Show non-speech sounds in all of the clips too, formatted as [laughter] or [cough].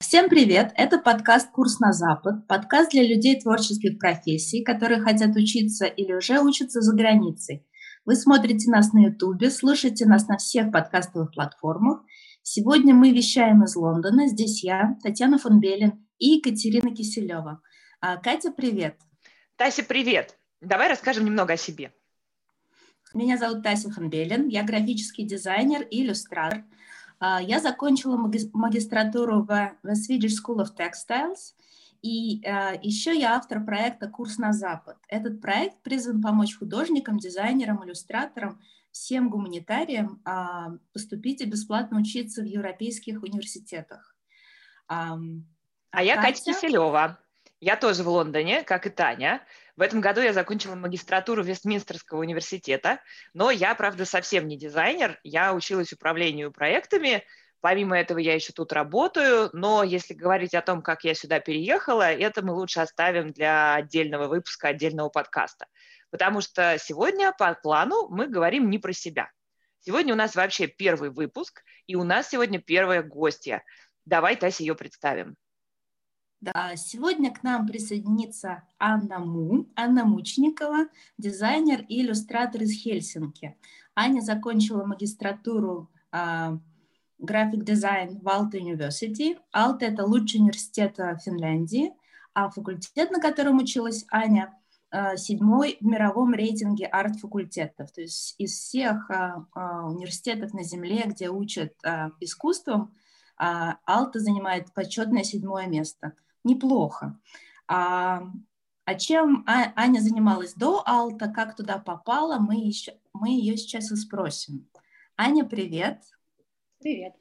Всем привет! Это подкаст «Курс на Запад», подкаст для людей творческих профессий, которые хотят учиться или уже учатся за границей. Вы смотрите нас на YouTube, слушаете нас на всех подкастовых платформах. Сегодня мы вещаем из Лондона. Здесь я, Татьяна фон Белин и Екатерина Киселева. А, Катя, привет! Тася, привет! Давай расскажем немного о себе. Меня зовут Тася Ханбелин, я графический дизайнер и иллюстратор – а, я закончила магистратуру в Swedish School of Textiles, и а, еще я автор проекта «Курс на Запад». Этот проект призван помочь художникам, дизайнерам, иллюстраторам, всем гуманитариям а, поступить и бесплатно учиться в европейских университетах. А я Катя Киселева. Я тоже в Лондоне, как и Таня. В этом году я закончила магистратуру Вестминстерского университета, но я, правда, совсем не дизайнер. Я училась управлению проектами, Помимо этого я еще тут работаю, но если говорить о том, как я сюда переехала, это мы лучше оставим для отдельного выпуска, отдельного подкаста. Потому что сегодня по плану мы говорим не про себя. Сегодня у нас вообще первый выпуск, и у нас сегодня первая гостья. Давай, Тася, ее представим. Да, сегодня к нам присоединится Анна Му, Анна Мучникова, дизайнер и иллюстратор из Хельсинки. Аня закончила магистратуру а, график дизайн в Алта University. Алта — это лучший университет Финляндии, а факультет, на котором училась Аня, а, седьмой в мировом рейтинге арт-факультетов. То есть из всех а, а, университетов на Земле, где учат искусством, Алта занимает почетное седьмое место — неплохо. А, а чем а, Аня занималась до Алта, как туда попала, мы, еще, мы ее сейчас и спросим. Аня, привет. Привет.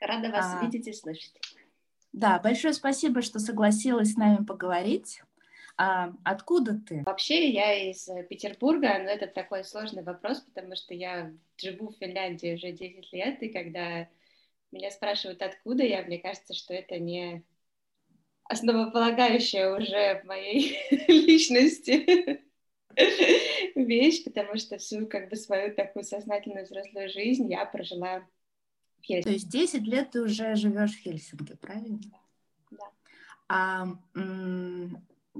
Рада вас а, видеть и слышать. Да, большое спасибо, что согласилась с нами поговорить. А, откуда ты? Вообще я из Петербурга, но это такой сложный вопрос, потому что я живу в Финляндии уже 10 лет, и когда меня спрашивают, откуда я, мне кажется, что это не основополагающая уже в моей [laughs] личности вещь, потому что всю как бы свою такую сознательную взрослую жизнь я прожила в Хельсинки. То есть 10 лет ты уже живешь в Хельсинки, правильно? Да. А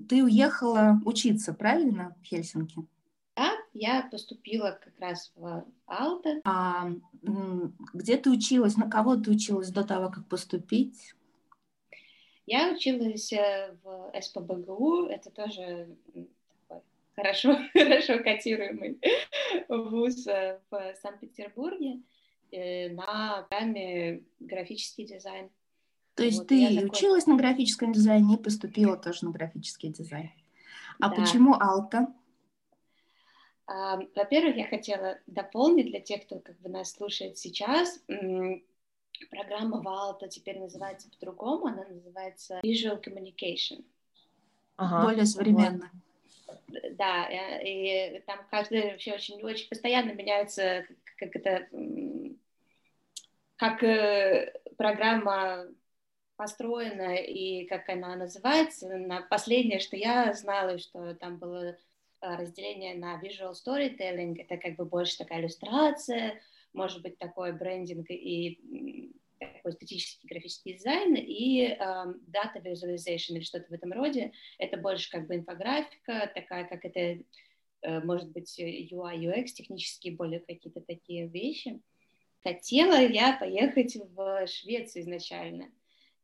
ты уехала учиться, правильно, в Хельсинки? Да, я поступила как раз в Алта. А где ты училась, на кого ты училась до того, как поступить? Я училась э, в СПБГУ, это тоже такой хорошо, [laughs] хорошо котируемый вуз э, в Санкт-Петербурге э, на программе графический дизайн. То есть вот, ты закон... училась на графическом дизайне и поступила тоже на графический дизайн. А да. почему Алта? Во-первых, я хотела дополнить для тех, кто как бы нас слушает сейчас, Программа Валта теперь называется по-другому, она называется Visual Communication. Ага. Более современно. Да, и, и там каждый вообще очень, очень постоянно меняется, как, как это, как э, программа построена и как она называется. На последнее, что я знала, что там было э, разделение на visual storytelling, это как бы больше такая иллюстрация, может быть, такой брендинг и такой эстетический графический дизайн и uh, data visualization или что-то в этом роде. Это больше как бы инфографика, такая, как это uh, может быть UI, UX, технические более какие-то такие вещи. Хотела я поехать в Швецию изначально.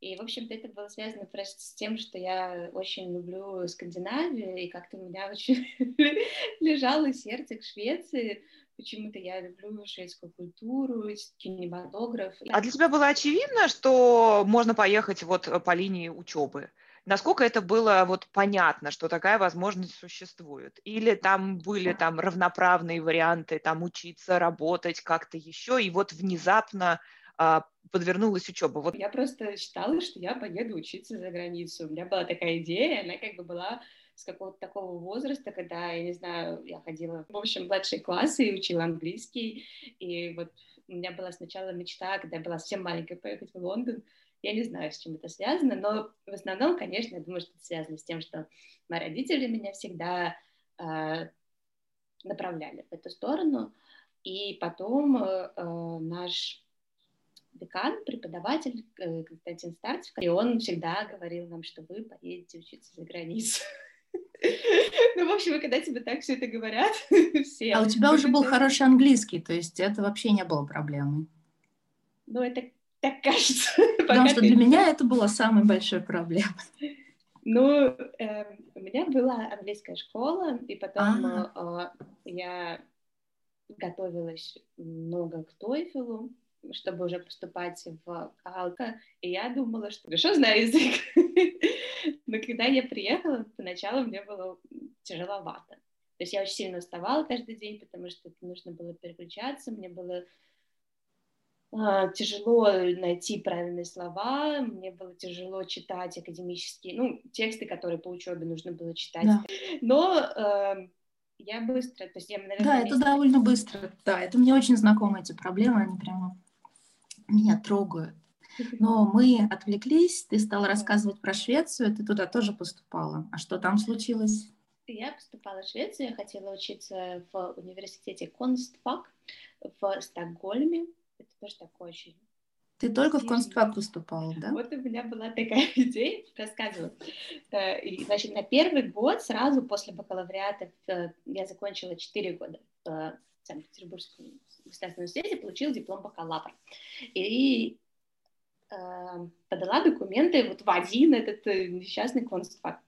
И, в общем-то, это было связано просто с тем, что я очень люблю Скандинавию, и как-то у меня очень [laughs] лежало сердце к Швеции, Почему-то я люблю шведскую культуру, кинематограф. А для тебя было очевидно, что можно поехать вот по линии учебы? Насколько это было вот понятно, что такая возможность существует? Или там были там равноправные варианты, там учиться, работать как-то еще, и вот внезапно а, подвернулась учеба? Вот. Я просто считала, что я поеду учиться за границу. У меня была такая идея, она как бы была с какого-то такого возраста, когда, я не знаю, я ходила, в общем, младшие классы и учила английский, и вот у меня была сначала мечта, когда я была совсем маленькая, поехать в Лондон, я не знаю, с чем это связано, но в основном, конечно, я думаю, что это связано с тем, что мои родители меня всегда э, направляли в эту сторону, И потом э, э, наш декан, преподаватель э, Константин Старцев, и он всегда говорил нам, что вы поедете учиться за границу. [laughs] Ну, в общем, когда тебе так все это говорят, [laughs] все... А у тебя уже был хороший английский, то есть это вообще не было проблемой? Ну, это так кажется. [laughs] Потому что для меня это была самой большой проблемой. Ну, э, у меня была английская школа, и потом э, я готовилась много к TOEFL, чтобы уже поступать в Алка, и я думала, что хорошо знаю язык. [laughs] Но когда я приехала, поначалу мне было тяжеловато. То есть я очень сильно уставала каждый день, потому что нужно было переключаться, мне было а, тяжело найти правильные слова, мне было тяжело читать академические, ну, тексты, которые по учебе нужно было читать. Да. Но э, я быстро, то есть я, наверное, Да, это довольно быстро, да, это мне очень знакомы эти проблемы, они прямо меня трогают. [laughs] Но мы отвлеклись, ты стала рассказывать про Швецию, ты туда тоже поступала. А что там случилось? Я поступала в Швецию, я хотела учиться в университете Констфак в Стокгольме это тоже такое очень... Ты только в Констфак поступала, да? Вот у меня была такая [laughs] идея, рассказываю. И, значит, на первый год, сразу после бакалавриата, э, я закончила 4 года в Санкт-Петербургском государственном университете, получила диплом бакалавра. И э, подала документы вот в один этот э, несчастный констфак.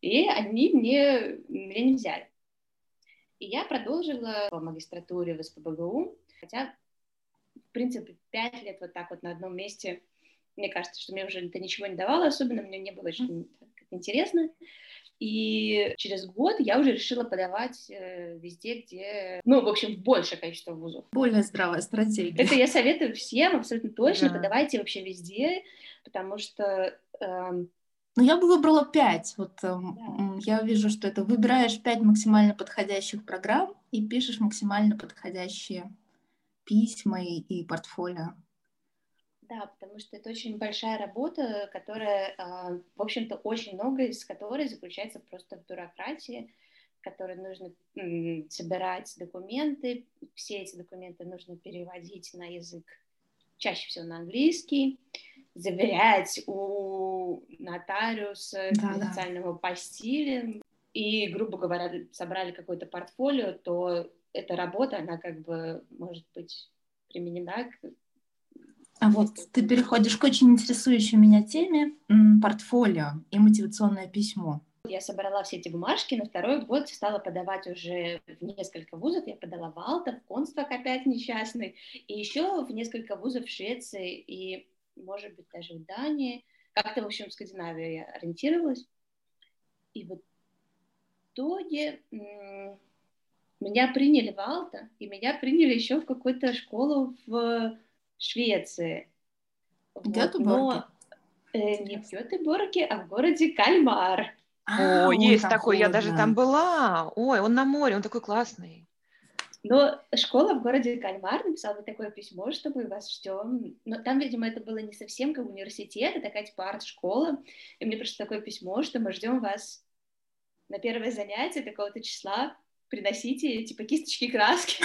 И они мне, меня не взяли. И я продолжила по магистратуре в СПБГУ, хотя принципе, пять лет вот так вот на одном месте, мне кажется, что мне уже это ничего не давало, особенно мне не было очень интересно. И через год я уже решила подавать э, везде, где, ну, в общем, большее количество вузов. Более здравая стратегия. Это я советую всем абсолютно точно, да. подавайте вообще везде, потому что... Эм... Ну, я бы выбрала пять. Вот эм, да. я вижу, что это выбираешь пять максимально подходящих программ и пишешь максимально подходящие письма и, и портфолио. Да, потому что это очень большая работа, которая, а, в общем-то, очень много из которой заключается просто в бюрократии, которой нужно собирать документы, все эти документы нужно переводить на язык, чаще всего на английский, заверять у нотариуса да, официального да. по стилям, и, грубо говоря, собрали какое-то портфолио, то эта работа, она как бы может быть применена к вот ты переходишь к очень интересующей меня теме портфолио и мотивационное письмо. Я собрала все эти бумажки, на второй год стала подавать уже в несколько вузов. Я подала в Алта, в Конствак опять несчастный, и еще в несколько вузов в Швеции и, может быть, даже в Дании. Как-то, в общем, в Скандинавии я ориентировалась. И в итоге меня приняли в Алта, и меня приняли еще в какую-то школу в Швеции. Вот, но э, не в Гетеборге, а в городе Кальмар. А, О, есть такой, я даже там была. Ой, он на море, он такой классный. Но школа в городе Кальмар написала такое письмо, что мы вас ждем. Но там, видимо, это было не совсем как университет, это такая типа арт-школа. И мне пришло такое письмо, что мы ждем вас на первое занятие такого-то числа приносите, типа, кисточки краски. [laughs]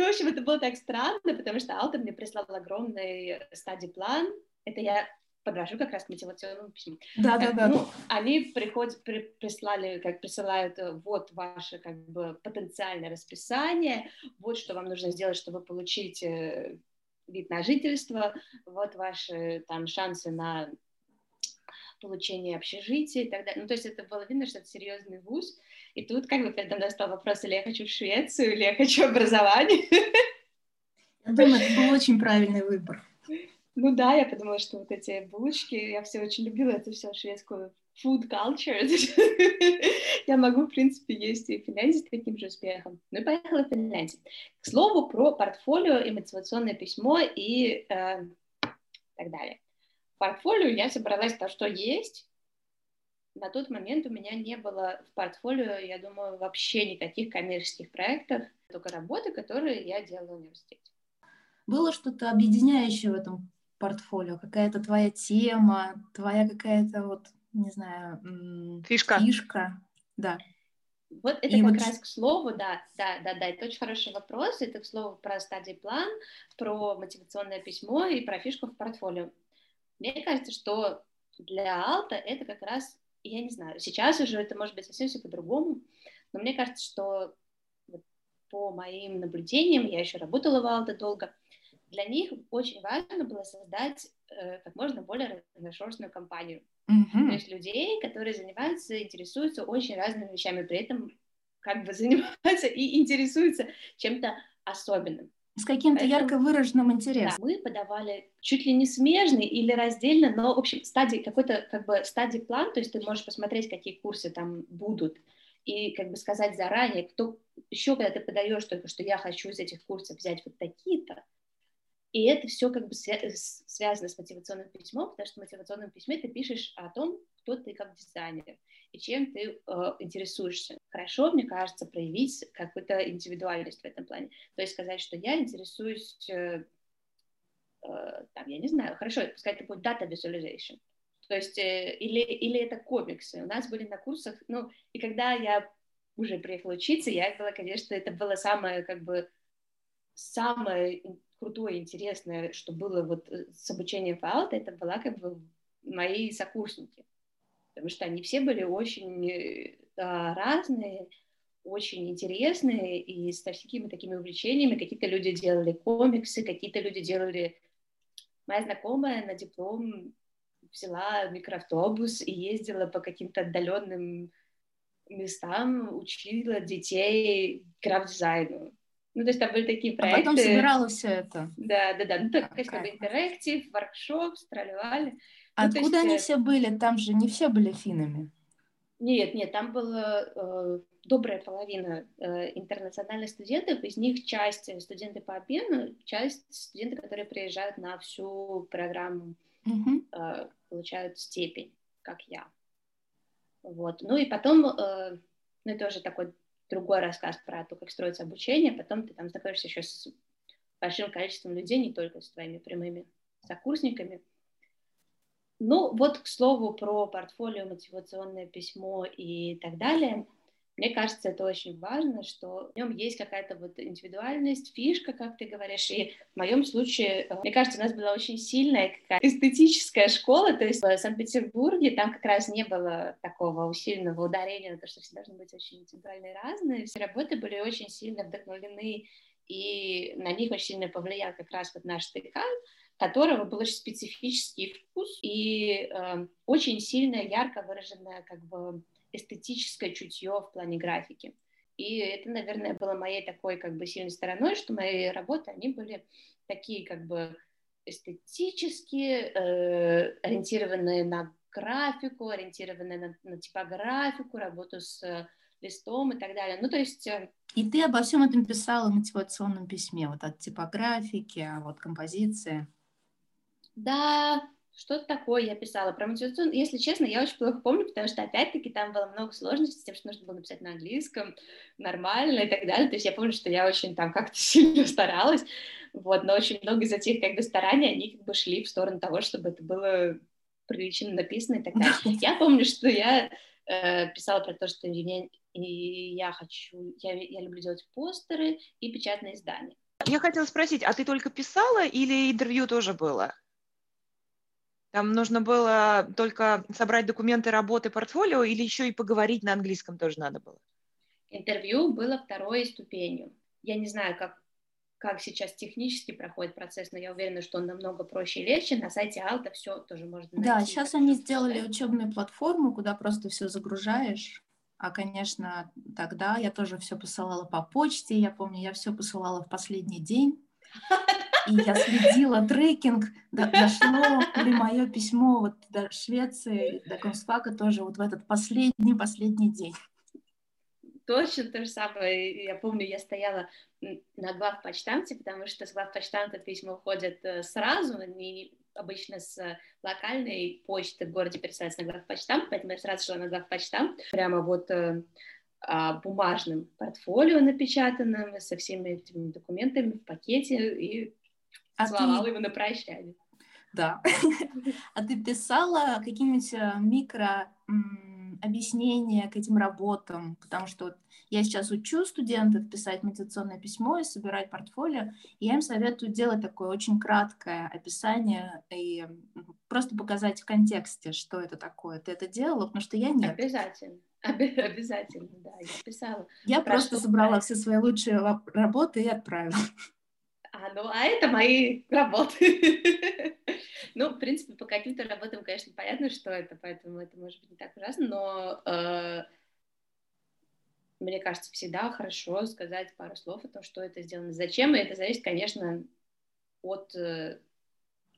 Ну, в общем, это было так странно, потому что автор мне прислал огромный стадий-план. Это я подражу как раз к мотивационному письму. Да, да, да. Ну, они приходят, при, прислали, как присылают, э, вот ваше как бы потенциальное расписание, вот что вам нужно сделать, чтобы получить э, вид на жительство, вот ваши там шансы на получение общежития и так далее. Ну, то есть это было видно, что это серьезный вуз. И тут как бы передо мной стал вопрос, или я хочу в Швецию, или я хочу образование. [laughs] Я думаю, это был очень правильный выбор. Ну да, я подумала, что вот эти булочки, я все очень любила эту всю шведскую food culture. [laughs] я могу, в принципе, есть и в Финляндии с таким же успехом. Ну и поехала в Финляндию. К слову, про портфолио, и мотивационное письмо и э, так далее портфолио я собралась то, что есть. На тот момент у меня не было в портфолио, я думаю, вообще никаких коммерческих проектов, только работы, которые я делала в университете. Было что-то объединяющее в этом портфолио? Какая-то твоя тема, твоя какая-то вот, не знаю, фишка. Фишка, да. Вот это и как вот... раз к слову, да, да, да, да, это очень хороший вопрос, это к слову про стадий план, про мотивационное письмо и про фишку в портфолио. Мне кажется, что для Алта это как раз, я не знаю, сейчас уже это может быть совсем все по-другому, но мне кажется, что вот по моим наблюдениям, я еще работала в Алта долго, для них очень важно было создать э, как можно более разношерстную компанию. Mm-hmm. То есть людей, которые занимаются, интересуются очень разными вещами, при этом как бы занимаются и интересуются чем-то особенным. С каким-то Поэтому, ярко выраженным интересом. Да, мы подавали чуть ли не смежный или раздельно, но, в общем, стадии, какой-то как бы стадии план, то есть ты можешь посмотреть, какие курсы там будут, и как бы сказать заранее, кто еще, когда ты подаешь только, что я хочу из этих курсов взять вот такие-то, и это все как бы связано с мотивационным письмом, потому что в мотивационном письме ты пишешь о том, кто ты как дизайнер и чем ты э, интересуешься. Хорошо, мне кажется, проявить какую-то индивидуальность в этом плане. То есть сказать, что я интересуюсь, э, э, там, я не знаю, хорошо, пускай это будет data visualization. То есть, э, или, или это комиксы. У нас были на курсах, ну, и когда я уже приехала учиться, я была, конечно, это было самое, как бы, самое крутое, интересное, что было вот э, с обучением Фаалта, это была как бы мои сокурсники. Потому что они все были очень э, разные, очень интересные и с такими такими увлечениями. Какие-то люди делали комиксы, какие-то люди делали... Моя знакомая на диплом взяла микроавтобус и ездила по каким-то отдаленным местам, учила детей граф-дизайну. Ну, то есть там были такие проекты. А потом собирала все это. Да, да, да. Ну, так, как бы интерактив, воркшоп, стреливали. Ну, Откуда есть, они э, все были? Там же не все были финами. Нет, нет, там была э, добрая половина э, интернациональных студентов, из них часть студенты по обмену, часть студенты, которые приезжают на всю программу, mm-hmm. э, получают степень, как я. Вот. Ну и потом, э, ну это уже такой другой рассказ про то, как строится обучение, потом ты там знакомишься еще с большим количеством людей, не только с твоими прямыми сокурсниками. Ну, вот к слову про портфолио, мотивационное письмо и так далее – мне кажется, это очень важно, что в нем есть какая-то вот индивидуальность, фишка, как ты говоришь. И в моем случае, э, мне кажется, у нас была очень сильная какая эстетическая школа, то есть в Санкт-Петербурге там как раз не было такого усиленного ударения на то, что все должны быть очень индивидуальные разные. Все работы были очень сильно вдохновлены, и на них очень сильно повлиял как раз вот наш ТК, которого был очень специфический вкус и э, очень сильная, ярко выраженная как бы эстетическое чутье в плане графики. И это, наверное, было моей такой как бы сильной стороной, что мои работы, они были такие как бы эстетические, э, ориентированные на графику, ориентированные на, на типографику, работу с э, листом и так далее. Ну, то есть... Э, и ты обо всем этом писала в мотивационном письме, вот от типографики, а вот композиции. Да, что-то такое я писала про мотивационную. Если честно, я очень плохо помню, потому что, опять-таки, там было много сложностей с тем, что нужно было написать на английском нормально и так далее. То есть я помню, что я очень там как-то [laughs] сильно старалась, вот, но очень много из этих как бы стараний, они как бы шли в сторону того, чтобы это было прилично написано и так далее. Я помню, что я э, писала про то, что я, и я хочу, я, я люблю делать постеры и печатные издания. Я хотела спросить, а ты только писала или интервью тоже было? Там нужно было только собрать документы работы, портфолио или еще и поговорить на английском тоже надо было? Интервью было второй ступенью. Я не знаю, как, как сейчас технически проходит процесс, но я уверена, что он намного проще и легче. На сайте Алта все тоже можно найти. Да, сейчас они сделали учебную платформу, куда просто все загружаешь. А, конечно, тогда я тоже все посылала по почте. Я помню, я все посылала в последний день. [laughs] И я следила трекинг, дошло ли мое письмо вот до Швеции, до Комсфака тоже вот в этот последний-последний день. Точно то же самое. Я помню, я стояла на главпочтамте, потому что с главпочтамта письма уходят э, сразу, они обычно с локальной почты в городе пересылаются на главпочтамт, поэтому я сразу шла на главпочтамт, прямо вот э, а, бумажным портфолио напечатанным, со всеми этими документами в пакете, и а Целовала ты... его на прощание. Да. [laughs] А ты писала какие-нибудь э, микро объяснения к этим работам, потому что вот я сейчас учу студентов писать мотивационное письмо и собирать портфолио, и я им советую делать такое очень краткое описание и просто показать в контексте, что это такое. Ты это делала, потому что я нет. Обязательно. Обязательно, да, я писала. Я Про просто собрала все свои лучшие работы и отправила. А, ну, а это мои работы. [laughs] ну, в принципе, по каким-то работам, конечно, понятно, что это, поэтому это может быть не так ужасно, но э, мне кажется, всегда хорошо сказать пару слов о том, что это сделано, зачем, и это зависит, конечно, от э,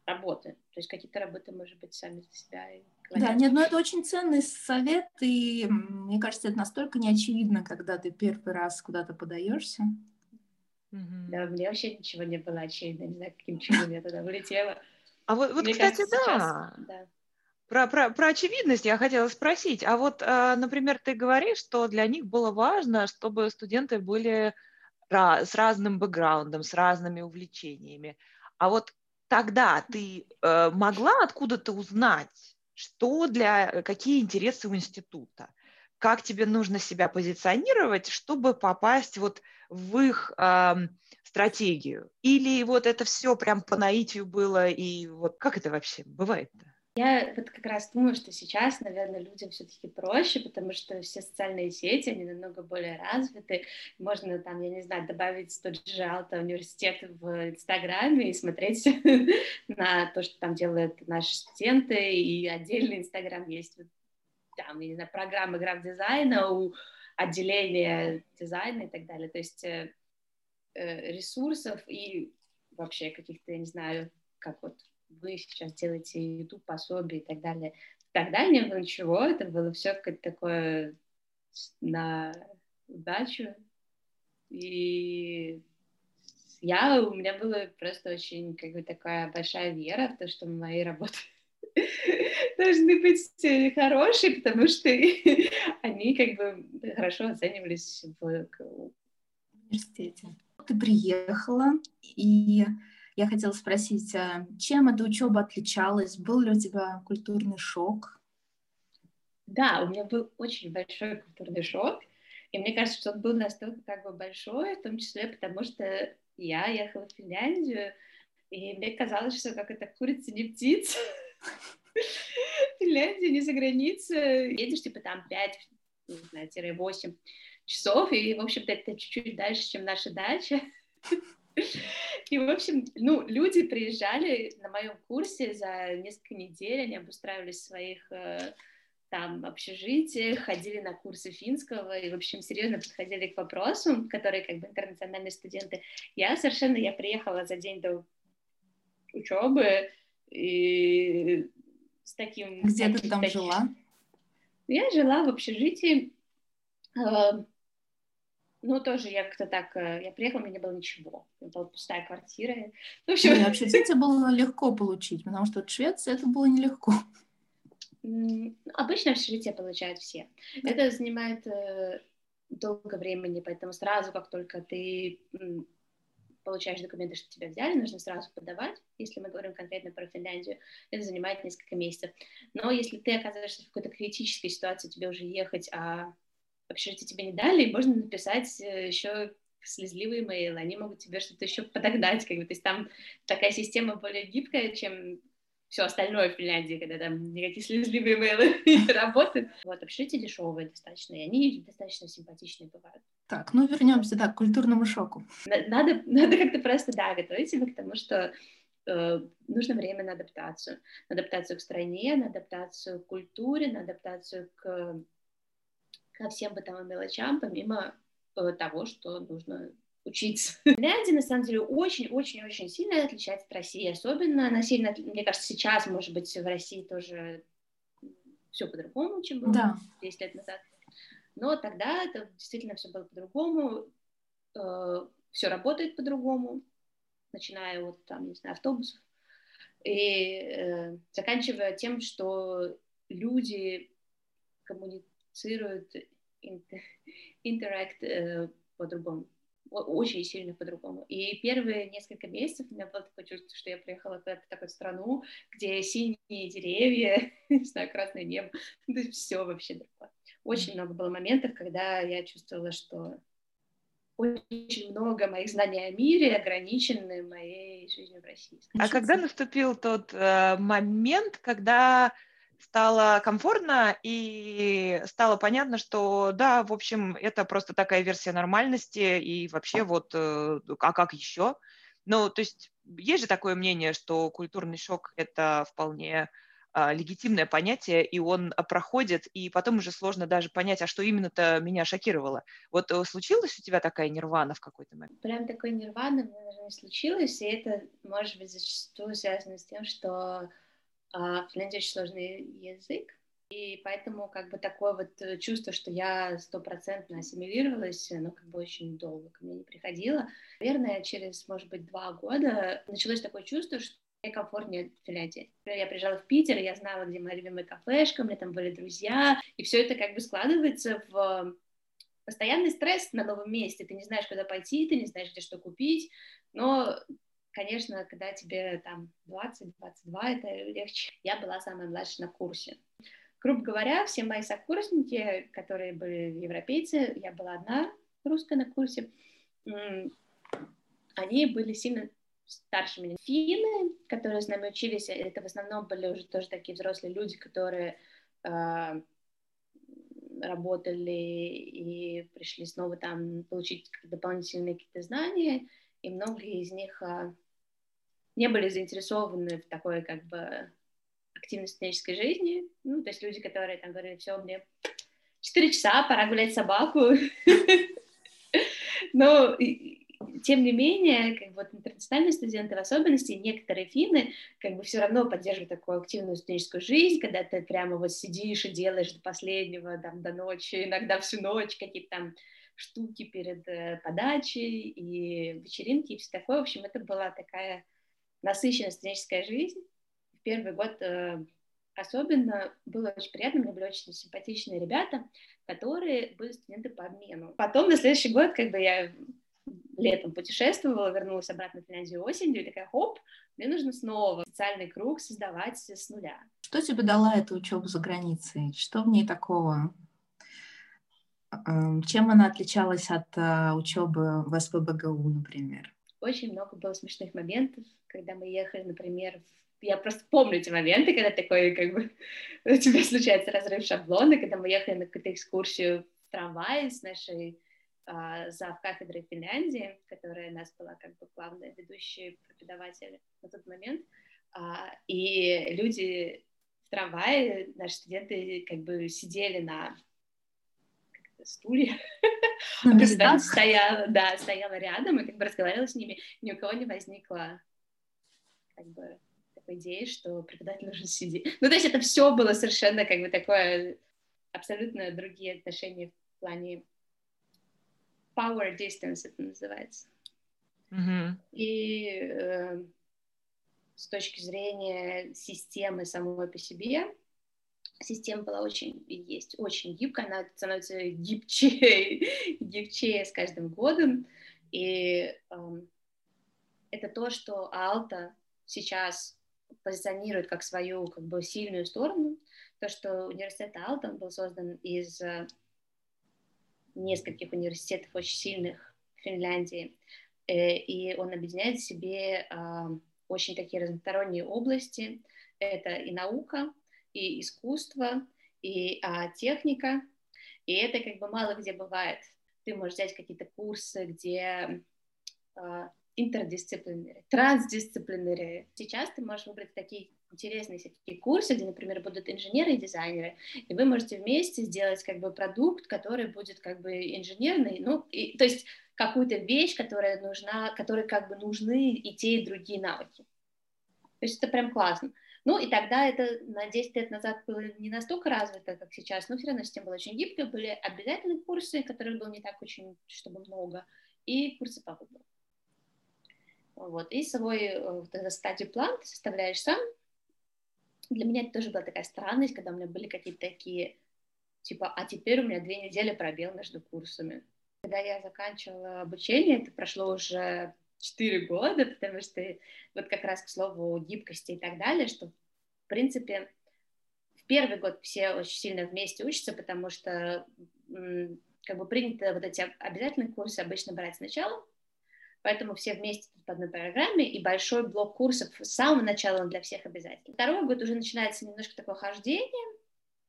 работы. То есть какие-то работы, может быть, сами за себя Да, нет, но это очень ценный совет, и мне кажется, это настолько неочевидно, когда ты первый раз куда-то подаешься. Mm-hmm. Да, мне вообще ничего не было очевидно, не знаю, каким чудом я туда улетела. [laughs] А вот, вот кстати, кажется, да. Сейчас, да. Про, про, про очевидность я хотела спросить. А вот, э, например, ты говоришь, что для них было важно, чтобы студенты были с разным бэкграундом, с разными увлечениями. А вот тогда ты э, могла откуда-то узнать, что для, какие интересы у института? Как тебе нужно себя позиционировать, чтобы попасть вот в их э, стратегию? Или вот это все прям по наитию было, и вот как это вообще бывает-то? Я вот как раз думаю, что сейчас, наверное, людям все-таки проще, потому что все социальные сети, они намного более развиты. Можно там, я не знаю, добавить тот же Алта университет в Инстаграме и смотреть [laughs] на то, что там делают наши студенты, и отдельный Инстаграм есть, там, я не знаю, программы граф-дизайна, у отделения дизайна и так далее. То есть э, э, ресурсов и вообще каких-то, я не знаю, как вот вы сейчас делаете YouTube пособие и так далее. Тогда не было ничего, это было все как такое на удачу. И я, у меня была просто очень как бы такая большая вера в то, что мои работы должны быть хорошие, потому что [laughs] они как бы хорошо оценивались в университете. Ты приехала, и я хотела спросить, а чем эта учеба отличалась? Был ли у тебя культурный шок? Да, у меня был очень большой культурный шок. И мне кажется, что он был настолько как бы большой, в том числе потому, что я ехала в Финляндию, и мне казалось, что как это курица не птица. [laughs] [laughs] Финляндия не за границей. Едешь типа там 5, не знаю, 8 часов, и, в общем-то, это чуть-чуть дальше, чем наша дача. [laughs] И, в общем, ну, люди приезжали на моем курсе за несколько недель, они обустраивались в своих э, там общежитиях, ходили на курсы финского и, в общем, серьезно подходили к вопросу, которые как бы интернациональные студенты. Я совершенно, я приехала за день до учебы и с таким... Где ты там таким... жила? Я жила в общежитии, э, ну, тоже я как-то так, э, я приехала, у меня не было ничего. Была пустая квартира. Ну, в общем... Ну, общежитие было легко получить, потому что в Швеции это было нелегко. Обычно общежитие получают все. Это занимает э, долго времени, поэтому сразу, как только ты получаешь документы, что тебя взяли, нужно сразу подавать. Если мы говорим конкретно про Финляндию, это занимает несколько месяцев. Но если ты оказываешься в какой-то критической ситуации, тебе уже ехать, а общежитие тебе не дали, можно написать э, еще слезливый имейл, они могут тебе что-то еще подогнать, как бы, то есть там такая система более гибкая, чем все остальное в Финляндии, когда там никакие слезливые имейлы [laughs] не работают. Вот, общежития дешевые достаточно, и они достаточно симпатичные бывают. Так, ну вернемся, да, к культурному шоку. Надо, [laughs] надо как-то просто, да, готовить себя к тому, что э, нужно время на адаптацию. На адаптацию к стране, на адаптацию к культуре, на адаптацию к ко всем бытовым мелочам, помимо э, того, что нужно учиться. [laughs] Финляндия, на самом деле, очень-очень-очень сильно отличается от России. Особенно она сильно, мне кажется, сейчас, может быть, в России тоже все по-другому, чем было да. 10 лет назад. Но тогда это действительно все было по-другому, э, все работает по-другому, начиная от, там, не знаю, автобусов, и э, заканчивая тем, что люди коммуни коммуницируют, интеракт [laughs] э, по-другому, очень сильно по-другому. И первые несколько месяцев у меня было такое чувство, что я приехала в такую страну, где синие деревья, [laughs] не знаю, красное небо, [laughs] да все вообще другое. очень много было моментов, когда я чувствовала, что очень много моих знаний о мире ограничены моей жизнью в России. А когда наступил тот э, момент, когда стало комфортно и стало понятно, что да, в общем, это просто такая версия нормальности и вообще вот, э, а как еще? Ну, то есть есть же такое мнение, что культурный шок – это вполне а, легитимное понятие, и он а, проходит, и потом уже сложно даже понять, а что именно-то меня шокировало. Вот э, случилась у тебя такая нирвана в какой-то момент? Прям такой нирваны, наверное, не случилось, и это, может быть, зачастую связано с тем, что финляндия очень сложный язык, и поэтому как бы такое вот э, чувство, что я стопроцентно ассимилировалась, оно как бы очень долго ко мне не приходило. Наверное, через, может быть, два года началось такое чувство, что мне комфортнее в Финляндии. Я приезжала в Питер, я знала, где моя любимая кафешка, у меня там были друзья, и все это как бы складывается в постоянный стресс на новом месте. Ты не знаешь, куда пойти, ты не знаешь, где что купить, но конечно, когда тебе там 20-22, это легче. Я была самая младшая на курсе. Грубо говоря, все мои сокурсники, которые были европейцы, я была одна русская на курсе, они были сильно старше меня. Финны, которые с нами учились, это в основном были уже тоже такие взрослые люди, которые э, работали и пришли снова там получить дополнительные какие-то знания, и многие из них э, не были заинтересованы в такой как бы активности студенческой жизни. Ну, то есть люди, которые там говорили, все, мне 4 часа, пора гулять собаку. [laughs] Но тем не менее, как вот интернациональные студенты в особенности, некоторые финны как бы все равно поддерживают такую активную студенческую жизнь, когда ты прямо вот сидишь и делаешь до последнего, там, до ночи, иногда всю ночь какие-то там штуки перед э, подачей и вечеринки и все такое. В общем, это была такая насыщенная студенческая жизнь. Первый год э, особенно было очень приятно, мне были очень симпатичные ребята, которые были студенты по обмену. Потом на следующий год, бы я летом путешествовала, вернулась обратно в Финляндию осенью, и такая, хоп, мне нужно снова социальный круг создавать с нуля. Что тебе дала эта учеба за границей? Что в ней такого? Чем она отличалась от э, учебы в СПБГУ, например? Очень много было смешных моментов, когда мы ехали, например, в... я просто помню эти моменты, когда такой, как бы, [laughs] у тебя случается разрыв шаблона, когда мы ехали на какую-то экскурсию в трамвае с нашей а, зав кафедрой Финляндии, которая у нас была как бы главная ведущая преподаватель на тот момент, а, и люди в трамвае, наши студенты как бы сидели на стуле, а стояла, да, стояла рядом и как бы разговаривала с ними, ни у кого не возникло как бы такой идеи, что преподаватель должен сидеть. Ну, то есть это все было совершенно как бы такое, абсолютно другие отношения в плане power distance это называется. Mm-hmm. И э, с точки зрения системы самой по себе, система была очень, есть очень гибкая, она становится гибче, [laughs] гибче с каждым годом, и э, это то, что Алта сейчас позиционирует как свою как бы сильную сторону, то, что университет Алта был создан из э, нескольких университетов очень сильных в Финляндии, э, и он объединяет в себе а, очень такие разносторонние области. Это и наука, и искусство, и а, техника, и это как бы мало где бывает. Ты можешь взять какие-то курсы, где а, интердисциплинарные, трансдисциплинарные. Сейчас ты можешь выбрать такие интересные всякие курсы, где, например, будут инженеры и дизайнеры, и вы можете вместе сделать как бы продукт, который будет как бы инженерный, ну, и, то есть какую-то вещь, которая нужна, которой как бы нужны и те, и другие навыки. То есть это прям классно. Ну, и тогда это на 10 лет назад было не настолько развито, как сейчас, но все равно система была очень гибкая, были обязательные курсы, которых было не так очень, чтобы много, и курсы по выбору. Вот, и свой э, этот стадию план ты составляешь сам, для меня это тоже была такая странность, когда у меня были какие-то такие, типа, а теперь у меня две недели пробел между курсами. Когда я заканчивала обучение, это прошло уже четыре года, потому что вот как раз к слову гибкости и так далее, что в принципе в первый год все очень сильно вместе учатся, потому что как бы принято вот эти обязательные курсы обычно брать сначала, поэтому все вместе по одной программе, и большой блок курсов с самого начала он для всех обязательно. Второй год уже начинается немножко такое хождение,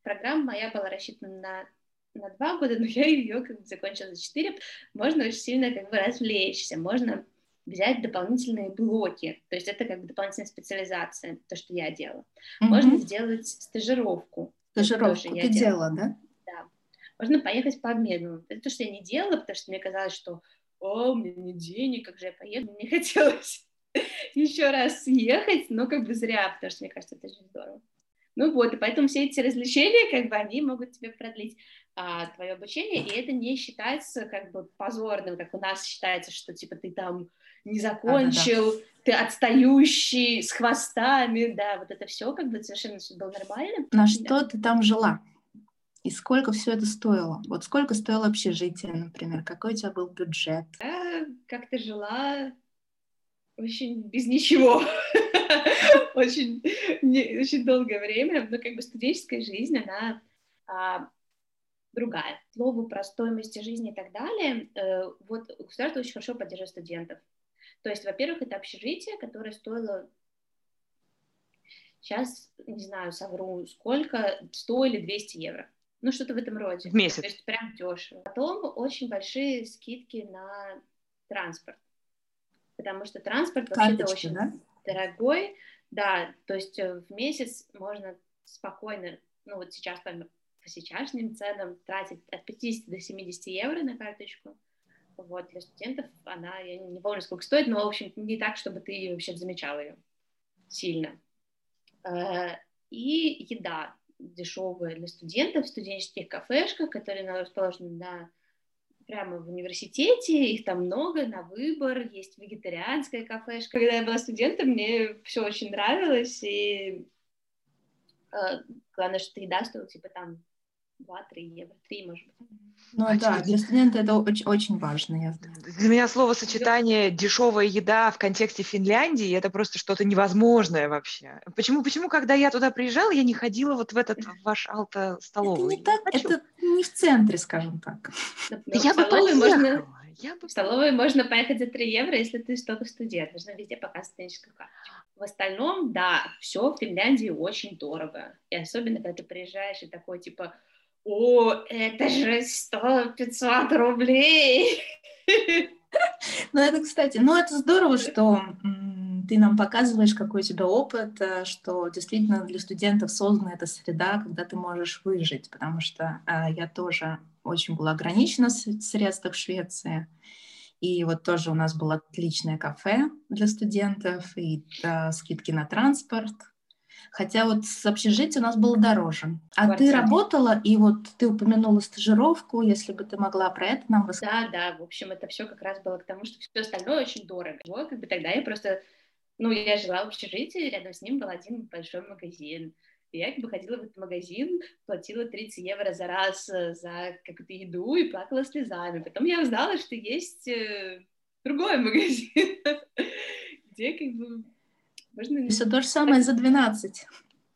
программа моя была рассчитана на на два года, но я ее как бы закончила за четыре. Можно очень сильно как бы развлечься, можно взять дополнительные блоки, то есть это как бы дополнительная специализация, то, что я делала. Mm-hmm. Можно сделать стажировку. Стажировку ты делала, да? Да. Можно поехать по обмену. Это то, что я не делала, потому что мне казалось, что о, у меня нет денег, как же я поеду, мне [laughs] хотелось еще раз съехать, но как бы зря, потому что мне кажется, это очень здорово. Ну вот, и поэтому все эти развлечения, как бы, они могут тебе продлить а, твое обучение, и это не считается как бы позорным, как у нас считается, что типа ты там не закончил, а, да, да. ты отстающий, с хвостами, да, вот это все как бы совершенно все было нормально. На что ты там жила? И сколько все это стоило? Вот сколько стоило общежитие, например? Какой у тебя был бюджет? Я как-то жила очень без ничего. [laughs] очень, не, очень долгое время, но как бы студенческая жизнь, она а, другая. Слову про стоимость жизни и так далее, э, вот государство очень хорошо поддерживает студентов. То есть, во-первых, это общежитие, которое стоило сейчас, не знаю, совру, сколько, 100 или 200 евро. Ну, что-то в этом роде. В месяц. То есть прям дешево. Потом очень большие скидки на транспорт. Потому что транспорт вообще-то очень да? дорогой. Да, то есть э, в месяц можно спокойно, ну вот сейчас по, по сейчасшним ценам тратить от 50 до 70 евро на карточку. Вот, для студентов она, я не помню, сколько стоит, но, в общем, не так, чтобы ты вообще замечала ее сильно. Э, и еда дешевая для студентов в студенческих кафешках, которые расположены на прямо в университете, их там много, на выбор, есть вегетарианская кафешка. Когда я была студентом, мне все очень нравилось, и э, главное, что еда стоила типа там 2-3 евро, 3, может быть. Ну а да, для студента это очень, очень важно. Я Для меня словосочетание «дешевая еда» в контексте Финляндии – это просто что-то невозможное вообще. Почему, почему, когда я туда приезжала, я не ходила вот в этот ваш алто-столовый? Это не так, это не в центре, скажем так. Я бы. Можно... Я бы... В столовую можно поехать за 3 евро, если ты только студент. Нужно везде показывать студенческую карточку. В остальном, да, все в Финляндии очень дорого. И особенно, когда ты приезжаешь и такой, типа, о, это же 100-500 рублей. Ну, это, кстати, ну, это здорово, что ты нам показываешь, какой у тебя опыт, э, что действительно для студентов создана эта среда, когда ты можешь выжить, потому что э, я тоже очень была ограничена в средствах в Швеции, и вот тоже у нас было отличное кафе для студентов, и э, скидки на транспорт, Хотя вот с общежитием у нас было дороже. А Квартира. ты работала, и вот ты упомянула стажировку, если бы ты могла про это нам рассказать. Да, да, в общем, это все как раз было к тому, что все остальное очень дорого. Вот, как бы тогда я просто, ну, я жила в общежитии, рядом с ним был один большой магазин. И я как бы ходила в этот магазин, платила 30 евро за раз э, за какую-то еду и плакала слезами. Потом я узнала, что есть э, другой [laughs] магазин, где как бы можно... Все то же самое за 12.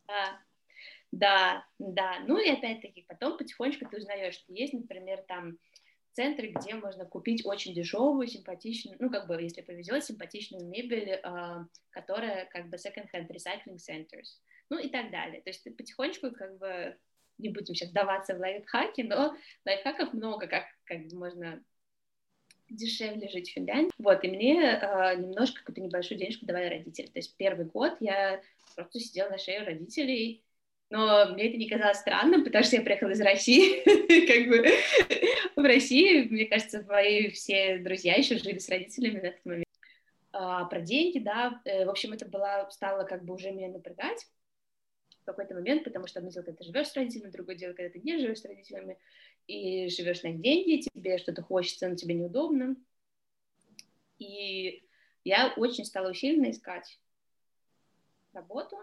Да, [laughs] да, да. Ну и опять-таки потом потихонечку ты узнаешь, что есть, например, там центры, где можно купить очень дешевую, симпатичную, ну, как бы, если повезет, симпатичную мебель, э, которая как бы second-hand recycling centers, ну и так далее. То есть ты потихонечку как бы не будем сейчас даваться в лайфхаки, но лайфхаков много, как, как можно дешевле жить в Финляндии. Вот, и мне э, немножко какую-то небольшую денежку давали родители. То есть первый год я просто сидела на шее родителей, но мне это не казалось странным, потому что я приехала из России, [laughs] как бы в России, мне кажется, мои все друзья еще жили с родителями на этот момент. А, про деньги, да, э, в общем, это было, стало как бы уже меня напрягать в какой-то момент, потому что одно дело, когда ты живешь с родителями, другое дело, когда ты не живешь с родителями, и живешь на деньги, тебе что-то хочется, но тебе неудобно. И я очень стала усиленно искать работу.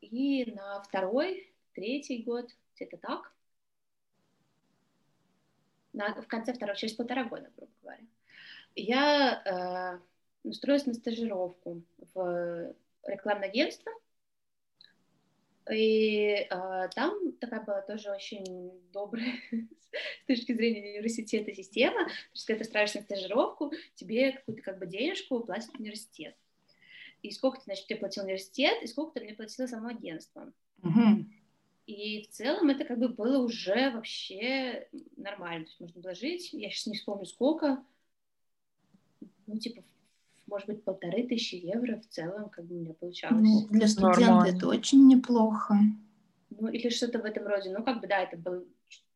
И на второй, третий год, где-то так, на, в конце второго, через полтора года, грубо говоря, я э, устроилась на стажировку в рекламное агентство, И э, там такая была тоже очень добрая [laughs] с точки зрения университета система, то есть когда ты устраиваешься на стажировку, тебе какую-то как бы денежку платит университет. И сколько, значит, тебе платил университет, и сколько ты мне платило само агентство. Угу. И в целом это как бы было уже вообще нормально, то есть можно было жить, я сейчас не вспомню сколько, ну, типа, может быть, полторы тысячи евро в целом, как бы у меня получалось. Ну, для студента Нормально. это очень неплохо. Ну, или что-то в этом роде. Ну, как бы, да, это был,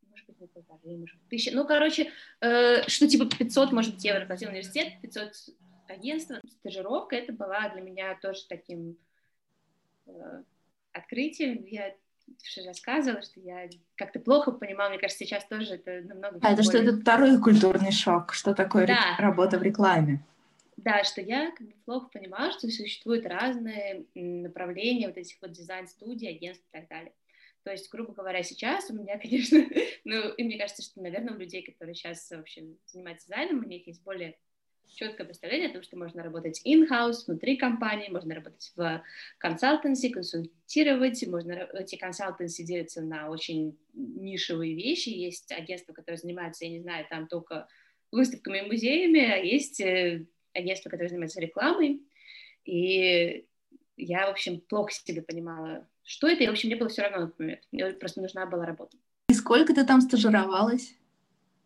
может быть, не полторы, может быть, тысяча. Ну, короче, э, что типа 500, может быть, евро платил университет, 500 агентство. Стажировка это была для меня тоже таким э, открытием. Я уже рассказывала, что я как-то плохо понимала, мне кажется, сейчас тоже это намного... А это что это второй культурный шок, что такое да. работа в рекламе? Да, что я как бы плохо понимаю, что существуют разные направления вот этих вот дизайн-студий, агентств и так далее. То есть, грубо говоря, сейчас у меня, [laughs] конечно, ну, и мне кажется, что, наверное, у людей, которые сейчас вообще занимаются дизайном, у них есть более четкое представление о том, что можно работать in-house, внутри компании, можно работать в консалтенси, консультировать, можно эти консалтенси делятся на очень нишевые вещи, есть агентства, которые занимаются, я не знаю, там только выставками и музеями, а есть э, агентство, которое занимается рекламой, и я, в общем, плохо себе понимала, что это, и, в общем, мне было все равно на тот момент, мне просто нужна была работа. И сколько ты там стажировалась?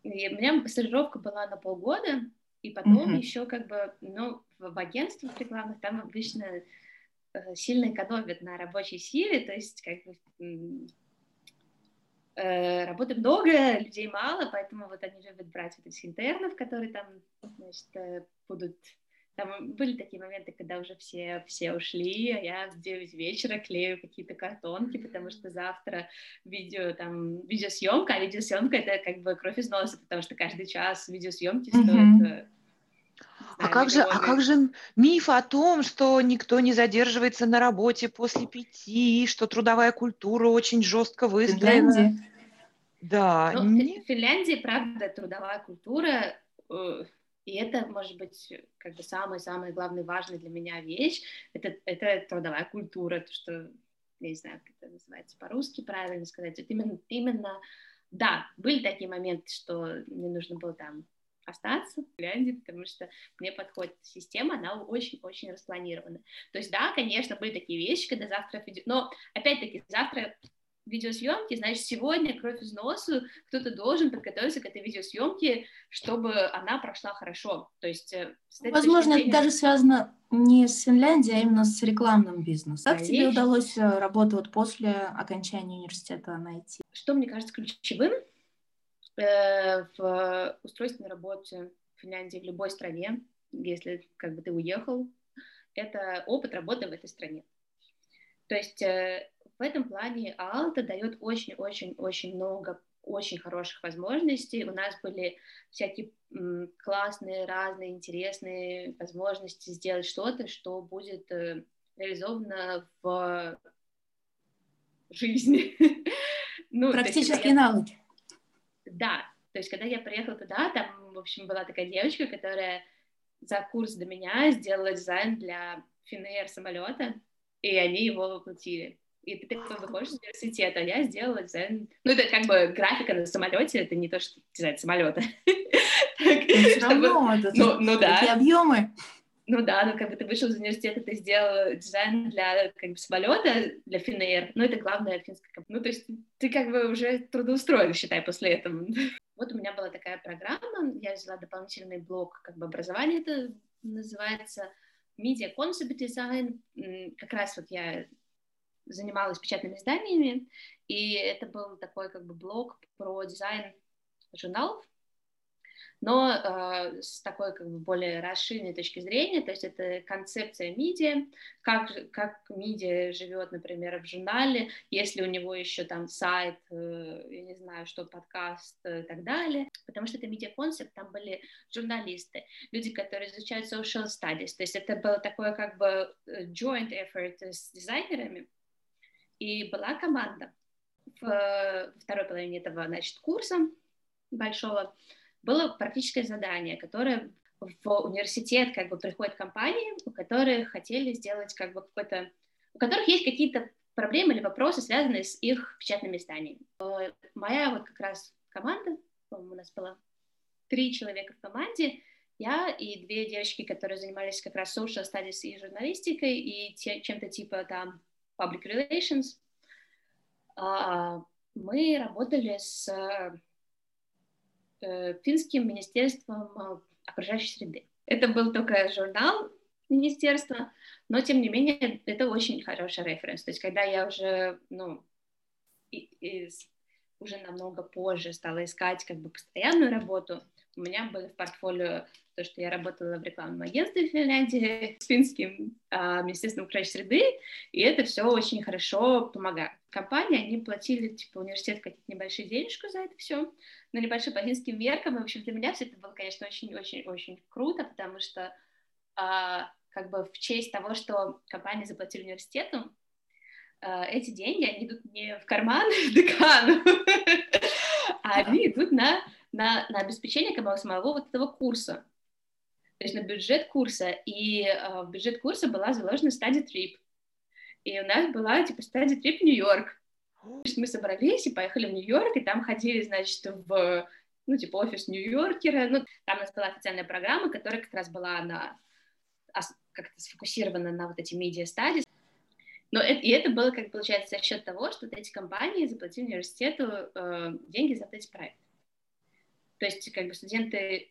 И у меня стажировка была на полгода, и потом mm-hmm. еще как бы, ну, в, агентствах рекламных там обычно э, сильно экономят на рабочей силе, то есть как бы работы много, людей мало, поэтому вот они любят брать вот этих интернов, которые там, значит, э, будут там были такие моменты, когда уже все, все ушли, а я в 9 вечера клею какие-то картонки, потому что завтра видео, там, видеосъемка, а видеосъемка — это как бы кровь из носа, потому что каждый час видеосъемки mm-hmm. стоит а как же, а как же миф о том, что никто не задерживается на работе после пяти, что трудовая культура очень жестко выстроена? Финляндия. Да. Ну, не... В Финляндии, правда, трудовая культура, э, и это, может быть, как бы самая-самая главная важная для меня вещь, это, это трудовая культура, то, что, я не знаю, как это называется по-русски правильно сказать, это именно, именно, да, были такие моменты, что мне нужно было там остаться в Финляндии, потому что мне подходит система, она очень-очень распланирована. То есть, да, конечно, были такие вещи, когда завтра... Но, опять-таки, завтра видеосъемки, значит, сегодня кровь из носу, кто-то должен подготовиться к этой видеосъемке, чтобы она прошла хорошо. То есть, э, Возможно, зрения... это даже связано не с Финляндией, а именно с рекламным бизнесом. Как тебе удалось э, работу вот после окончания университета найти? Что мне кажется ключевым? Э, в устройственной работе в Финляндии, в любой стране, если как бы ты уехал, это опыт работы в этой стране. То есть э, в этом плане Алта дает очень-очень-очень много очень хороших возможностей. У нас были всякие классные, разные, интересные возможности сделать что-то, что будет э, реализовано в жизни. [laughs] ну, Практические навыки. Да, то есть когда я приехала туда, там, в общем, была такая девочка, которая за курс до меня сделала дизайн для Finnair самолета, и они его воплотили. И ты такой выходишь из университета, а я сделала дизайн... Ну, это как бы графика на самолете, это не то, что дизайн самолета. [laughs] Ну, ну, ну да. Такие объемы. Ну да, ну как бы ты вышел из университета, ты сделал дизайн для как бы самолета, для Finnair, ну это главное финская компания. Ну то есть ты как бы уже трудоустроен, считай, после этого. [laughs] Вот у меня была такая программа, я взяла дополнительный блок как бы образования, это называется Media Concept Design. Как раз вот я занималась печатными изданиями, и это был такой как бы блок про дизайн журналов, но э, с такой как бы более расширенной точки зрения, то есть это концепция медиа, как, как медиа живет, например, в журнале, если у него еще там сайт, э, я не знаю, что подкаст э, и так далее, потому что это медиа-концепт, там были журналисты, люди, которые изучают social studies, то есть это было такое как бы э, joint effort с дизайнерами, и была команда в второй половине этого, значит, курса большого, было практическое задание, которое в университет как бы приходят компании, у которых хотели сделать как бы какой-то, у которых есть какие-то проблемы или вопросы, связанные с их печатными изданиями. Э, моя вот как раз команда, у нас было три человека в команде, я и две девочки, которые занимались как раз social studies и журналистикой, и чем-то типа там public relations. А, мы работали с финским министерством окружающей среды. Это был только журнал министерства, но тем не менее это очень хороший референс. То есть когда я уже, ну, и, и уже намного позже стала искать как бы постоянную работу, у меня было в портфолио то, что я работала в рекламном агентстве в Финляндии с финским а, Министерством окружающей среды, и это все очень хорошо помогает. Компании, они платили, типа, университет какие-то небольшие денежку за это все, но небольшой по финским меркам, и, в общем, для меня все это было, конечно, очень-очень-очень круто, потому что а, как бы в честь того, что компании заплатили университету, а, эти деньги, они идут не в карман [laughs] декану, а они идут на, на, на обеспечение как бы, самого вот этого курса. То есть на бюджет курса, и э, в бюджет курса была заложена стадия трип. И у нас была, типа, стадия трип Нью-Йорк. Мы собрались и поехали в Нью-Йорк, и там ходили, значит, в, ну, типа, офис Нью-Йоркера. Ну, там у нас была официальная программа, которая как раз была на как-то сфокусирована на вот эти медиа-стадии. Но это, и это было, как получается, за счет того, что вот эти компании заплатили университету э, деньги за вот эти проекты. То есть, как бы студенты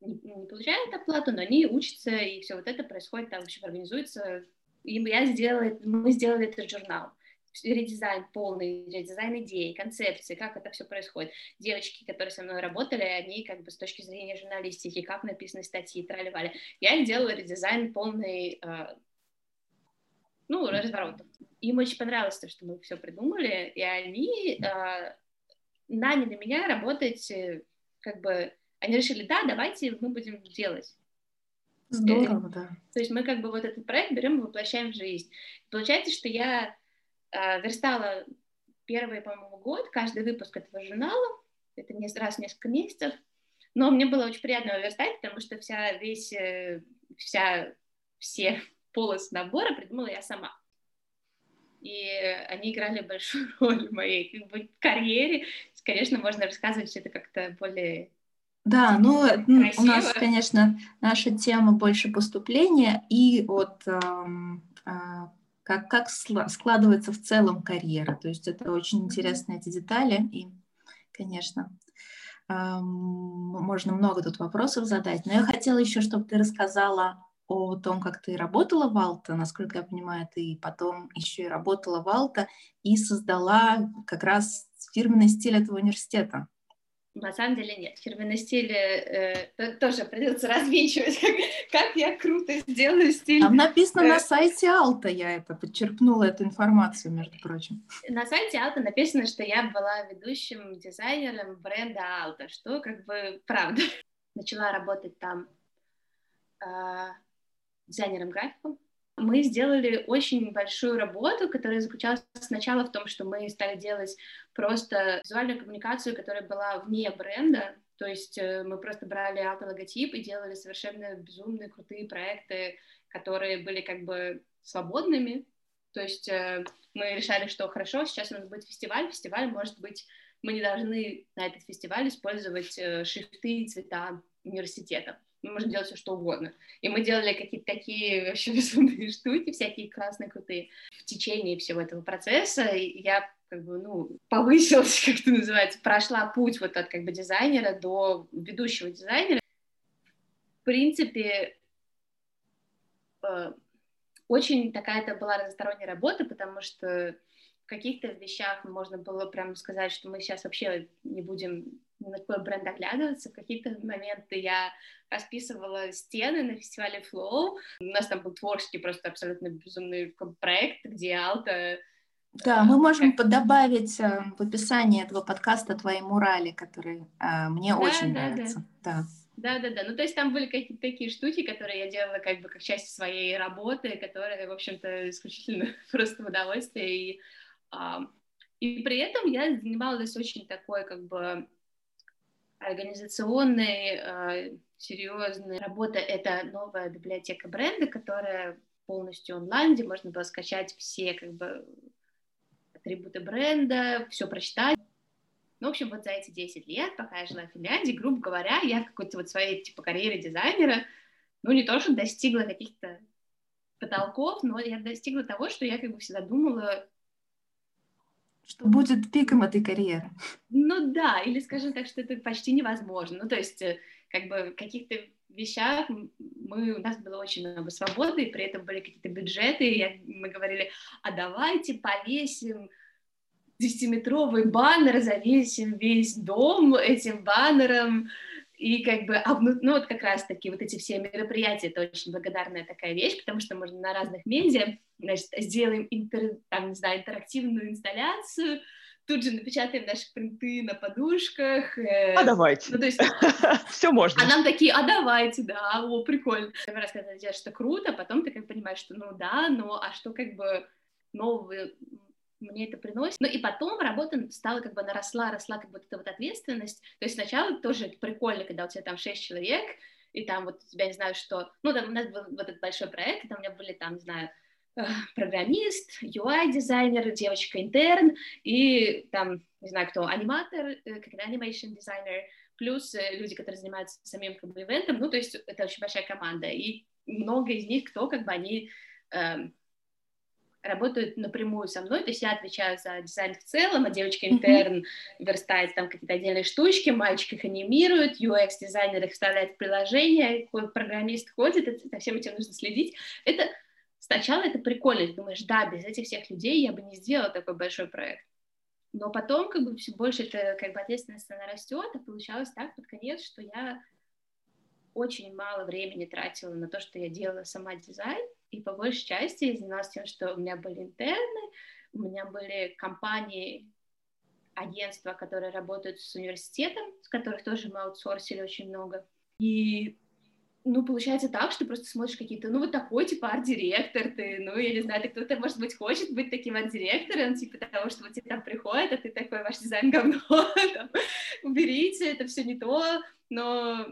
не, не получают оплату, но они учатся, и все вот это происходит, там вообще организуется. И я сделала, мы сделали этот журнал редизайн полный, редизайн идей, концепции, как это все происходит. Девочки, которые со мной работали, они как бы с точки зрения журналистики, как написаны статьи, трали-вали. Я делала редизайн полный, э, ну, разворот. Им очень понравилось то, что мы все придумали, и они э, наняли меня работать э, как бы они решили, да, давайте мы будем делать. Здорово, да. То есть мы как бы вот этот проект берем и воплощаем в жизнь. Получается, что я э, верстала первый, по-моему, год, каждый выпуск этого журнала, это не раз в несколько месяцев, но мне было очень приятно его верстать, потому что вся, весь, э, вся, все [laughs] полосы набора придумала я сама. И они играли большую [laughs] роль в моей как бы, карьере. Конечно, можно рассказывать все это как-то более да, ну Красиво. у нас, конечно, наша тема больше поступления и вот э, как, как складывается в целом карьера. То есть это очень интересные эти детали, и, конечно, э, можно много тут вопросов задать. Но я хотела еще, чтобы ты рассказала о том, как ты работала в Алта, насколько я понимаю, ты потом еще и работала в Алта и создала как раз фирменный стиль этого университета. На самом деле нет. Фирменный стиль э, тоже придется [laughs] развенчивать, как, как я круто сделаю стиль. Там написано э, на сайте Алта, я это подчеркнула эту информацию, между прочим. На сайте Алта написано, что я была ведущим дизайнером бренда Алта, что как бы правда. [laughs] Начала работать там э, дизайнером графиком, мы сделали очень большую работу, которая заключалась сначала в том, что мы стали делать просто визуальную коммуникацию, которая была вне бренда, то есть э, мы просто брали автологотип и делали совершенно безумные крутые проекты, которые были как бы свободными. То есть э, мы решали, что хорошо, сейчас у нас будет фестиваль, фестиваль может быть, мы не должны на этот фестиваль использовать э, шрифты и цвета университета мы можем делать все, что угодно. И мы делали какие-то такие вообще [laughs] безумные штуки, всякие классные, крутые. В течение всего этого процесса я как бы, ну, повысилась, [laughs] как это называется, прошла путь вот от как бы дизайнера до ведущего дизайнера. В принципе, э, очень такая это была разносторонняя работа, потому что в каких-то вещах можно было прямо сказать, что мы сейчас вообще не будем на какой бренд оглядываться. В какие-то моменты я расписывала стены на фестивале Flow. У нас там был творческий просто абсолютно безумный проект, где Алта да, мы можем добавить э, в описании этого подкаста твои мурали, которые э, мне да, очень да, нравятся. Да. Да, да, да. Ну, то есть там были какие-то такие штуки, которые я делала как бы как часть своей работы, которые, в общем-то, исключительно [laughs] просто в удовольствие. И, а, и при этом я занималась очень такой, как бы, организационной, э, серьезной работы. Это новая библиотека бренда, которая полностью онлайн, где можно было скачать все как бы атрибуты бренда, все прочитать. Ну, в общем, вот за эти 10 лет, пока я жила в Финляндии, грубо говоря, я в какой-то вот своей, типа, карьере дизайнера, ну, не то, что достигла каких-то потолков, но я достигла того, что я как бы всегда думала, что будет пиком этой карьеры. Ну да, или скажем так, что это почти невозможно. Ну то есть э, как бы в каких-то вещах мы, у нас было очень много свободы, и при этом были какие-то бюджеты, и я, мы говорили, а давайте повесим десятиметровый баннер, завесим весь дом этим баннером, и как бы, а ну, ну вот как раз-таки вот эти все мероприятия, это очень благодарная такая вещь, потому что можно на разных медиа, значит, сделаем, интер, там, не знаю, интерактивную инсталляцию, тут же напечатаем наши принты на подушках. Э, а давайте. Ну, то есть... [laughs] Все можно. А нам такие, а давайте, да, о, прикольно. Первый раз, когда ты делаешь, что круто, потом ты как понимаешь, что ну да, но а что как бы нового мне это приносит. Ну и потом работа стала как бы наросла, росла как бы эта вот ответственность. То есть сначала тоже прикольно, когда у тебя там шесть человек, и там вот у тебя не знаю что, ну там у нас был вот этот большой проект, там у меня были там, не знаю, э, программист, UI-дизайнер, девочка-интерн, и там, не знаю кто, аниматор, э, как animation дизайнер, плюс э, люди, которые занимаются самим как бы ивентом, ну, то есть это очень большая команда, и много из них, кто как бы они эм, работают напрямую со мной, то есть я отвечаю за дизайн в целом, а девочка-интерн mm-hmm. верстает там какие-то отдельные штучки, мальчик их анимирует, UX-дизайнер их вставляет в приложение, программист ходит, за всем этим нужно следить. Это сначала это прикольно, ты думаешь, да, без этих всех людей я бы не сделала такой большой проект. Но потом как бы все больше это как бы ответственность она растет, и получалось так под конец, что я очень мало времени тратила на то, что я делала сама дизайн, и по большей части занималась тем, что у меня были интерны, у меня были компании, агентства, которые работают с университетом, с которых тоже мы аутсорсили очень много. И ну, получается так, что просто смотришь какие-то, ну, вот такой, типа, арт-директор ты, ну, я не знаю, ты кто-то, может быть, хочет быть таким арт-директором, типа того, что вот тебе там приходит, а ты такой, ваш дизайн говно, [laughs] там, уберите, это все не то, но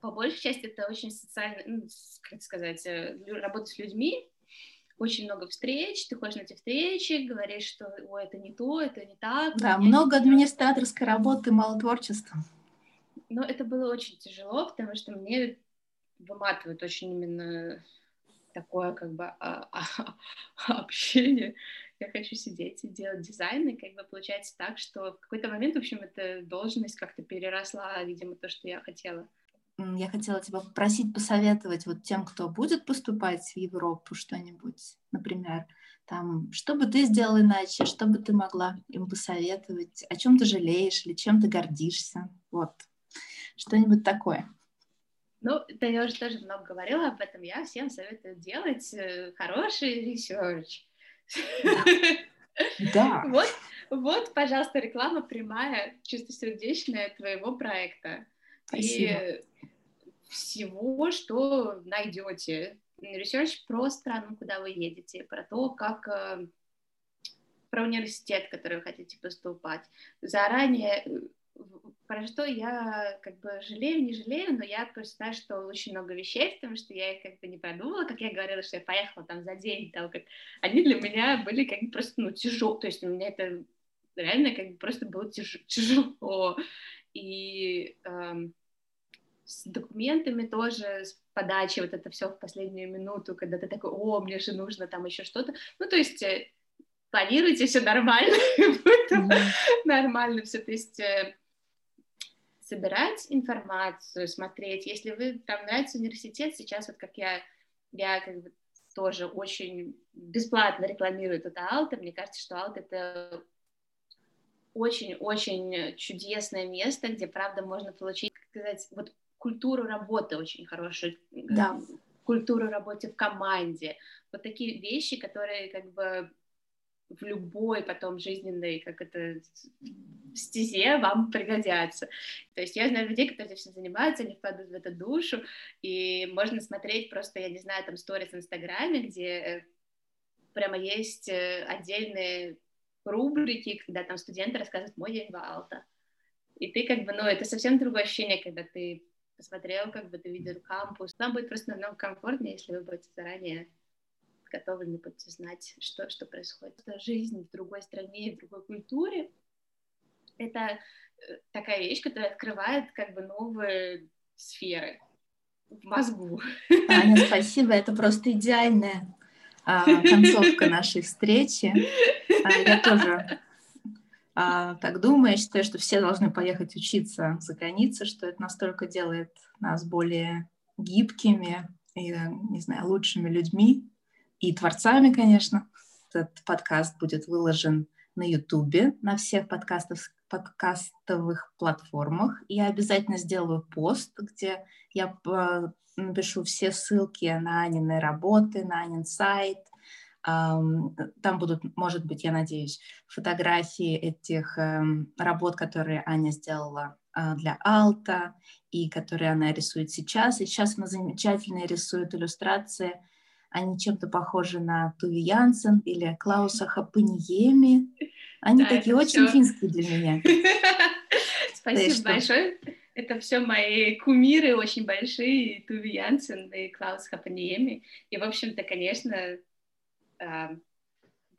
по большей части это очень социально, ну, как сказать, э, работа с людьми, очень много встреч, ты ходишь на эти встречи, говоришь, что ой, это не то, это не так. Да, много администраторской работы, мало творчества. Но это было очень тяжело, потому что мне выматывает очень именно такое как бы а, а, [laughs] общение. Я хочу сидеть и делать дизайн, и как бы получается так, что в какой-то момент, в общем, эта должность как-то переросла, видимо, то, что я хотела я хотела тебя попросить посоветовать вот тем, кто будет поступать в Европу что-нибудь, например, там, что бы ты сделал иначе, что бы ты могла им посоветовать, о чем ты жалеешь или чем ты гордишься, вот, что-нибудь такое. Ну, ты уже тоже много говорила об этом, я всем советую делать э, хороший research. Да. [laughs] Вот, вот, пожалуйста, реклама прямая, чистосердечная твоего проекта. Спасибо. И всего, что найдете. Ресерч про страну, куда вы едете, про то, как э, про университет, в который вы хотите поступать. Заранее э, про что я как бы жалею, не жалею, но я просто что очень много вещей, потому что я их как бы не продумала, как я говорила, что я поехала там за день, там, как... они для меня были как бы просто, ну, тяжело, то есть у меня это реально как бы просто было тяж... тяжело, и эм, с документами тоже, с подачей, вот это все в последнюю минуту, когда ты такой, о, мне же нужно там еще что-то. Ну, то есть э, планируйте все нормально, [laughs] нормально все, то есть э, собирать информацию, смотреть. Если вы там нравится университет, сейчас вот как я, я как бы тоже очень бесплатно рекламирую это Алта, мне кажется, что Алта это очень-очень чудесное место, где, правда, можно получить, как сказать, вот культуру работы очень хорошую, да. культуру работы в команде, вот такие вещи, которые как бы в любой потом жизненной, как это, стезе вам пригодятся. То есть я знаю людей, которые этим занимаются, они впадают в эту душу, и можно смотреть просто, я не знаю, там сторис в Инстаграме, где э, прямо есть э, отдельные рубрики, когда там студенты рассказывают «Мой день в Алта». И ты как бы, ну, это совсем другое ощущение, когда ты посмотрел, как бы ты видел кампус. Там будет просто намного комфортнее, если вы будете заранее готовыми будут знать, что, что происходит. Жизнь в другой стране, в другой культуре — это э, такая вещь, которая открывает как бы новые сферы в мозгу. Аня, спасибо, это просто идеальная а, концовка нашей встречи. А, я тоже а, так думаю, я считаю, что все должны поехать учиться за границу, что это настолько делает нас более гибкими и, не знаю, лучшими людьми и творцами, конечно. Этот подкаст будет выложен на Ютубе, на всех подкастов, подкастовых платформах. Я обязательно сделаю пост, где я а, напишу все ссылки на Анины работы, на Анин сайт. Там будут, может быть, я надеюсь, фотографии этих эм, работ, которые Аня сделала а, для Алта и которые она рисует сейчас. И сейчас она замечательно рисует иллюстрации. Они чем-то похожи на Туви Янсен или Клауса Хапаниеми. Они да, такие очень все... финские для меня. [laughs] Спасибо большое. Это все мои кумиры очень большие, Туви Янсен и Клаус Хапаниеми. И, в общем-то, конечно,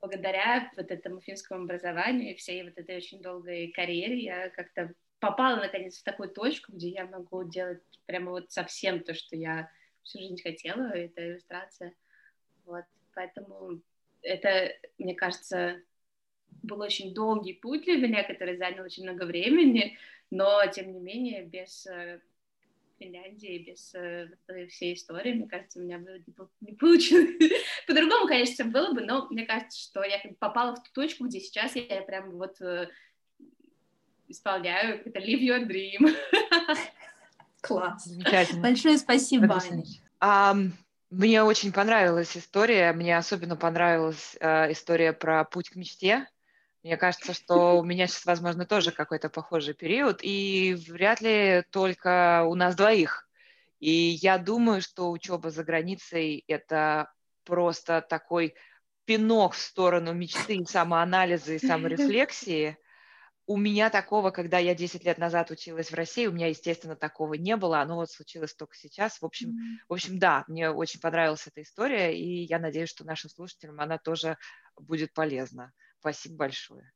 благодаря вот этому финскому образованию и всей вот этой очень долгой карьере я как-то попала, наконец, в такую точку, где я могу делать прямо вот совсем то, что я всю жизнь хотела, это иллюстрация. Вот, поэтому это, мне кажется, был очень долгий путь для меня, который занял очень много времени, но, тем не менее, без э, Финляндии, без э, всей истории, мне кажется, у меня бы не получилось. [laughs] По-другому, конечно, было бы, но мне кажется, что я попала в ту точку, где сейчас я прям вот э, исполняю это Live Your Dream. [laughs] Класс. Большое спасибо, Аня. Мне очень понравилась история, мне особенно понравилась э, история про путь к мечте. Мне кажется, что у меня сейчас, возможно, тоже какой-то похожий период, и вряд ли только у нас двоих. И я думаю, что учеба за границей – это просто такой пинок в сторону мечты, самоанализа и саморефлексии – у меня такого, когда я 10 лет назад училась в России, у меня, естественно, такого не было. Оно вот случилось только сейчас. В общем, mm-hmm. в общем, да, мне очень понравилась эта история, и я надеюсь, что нашим слушателям она тоже будет полезна. Спасибо большое.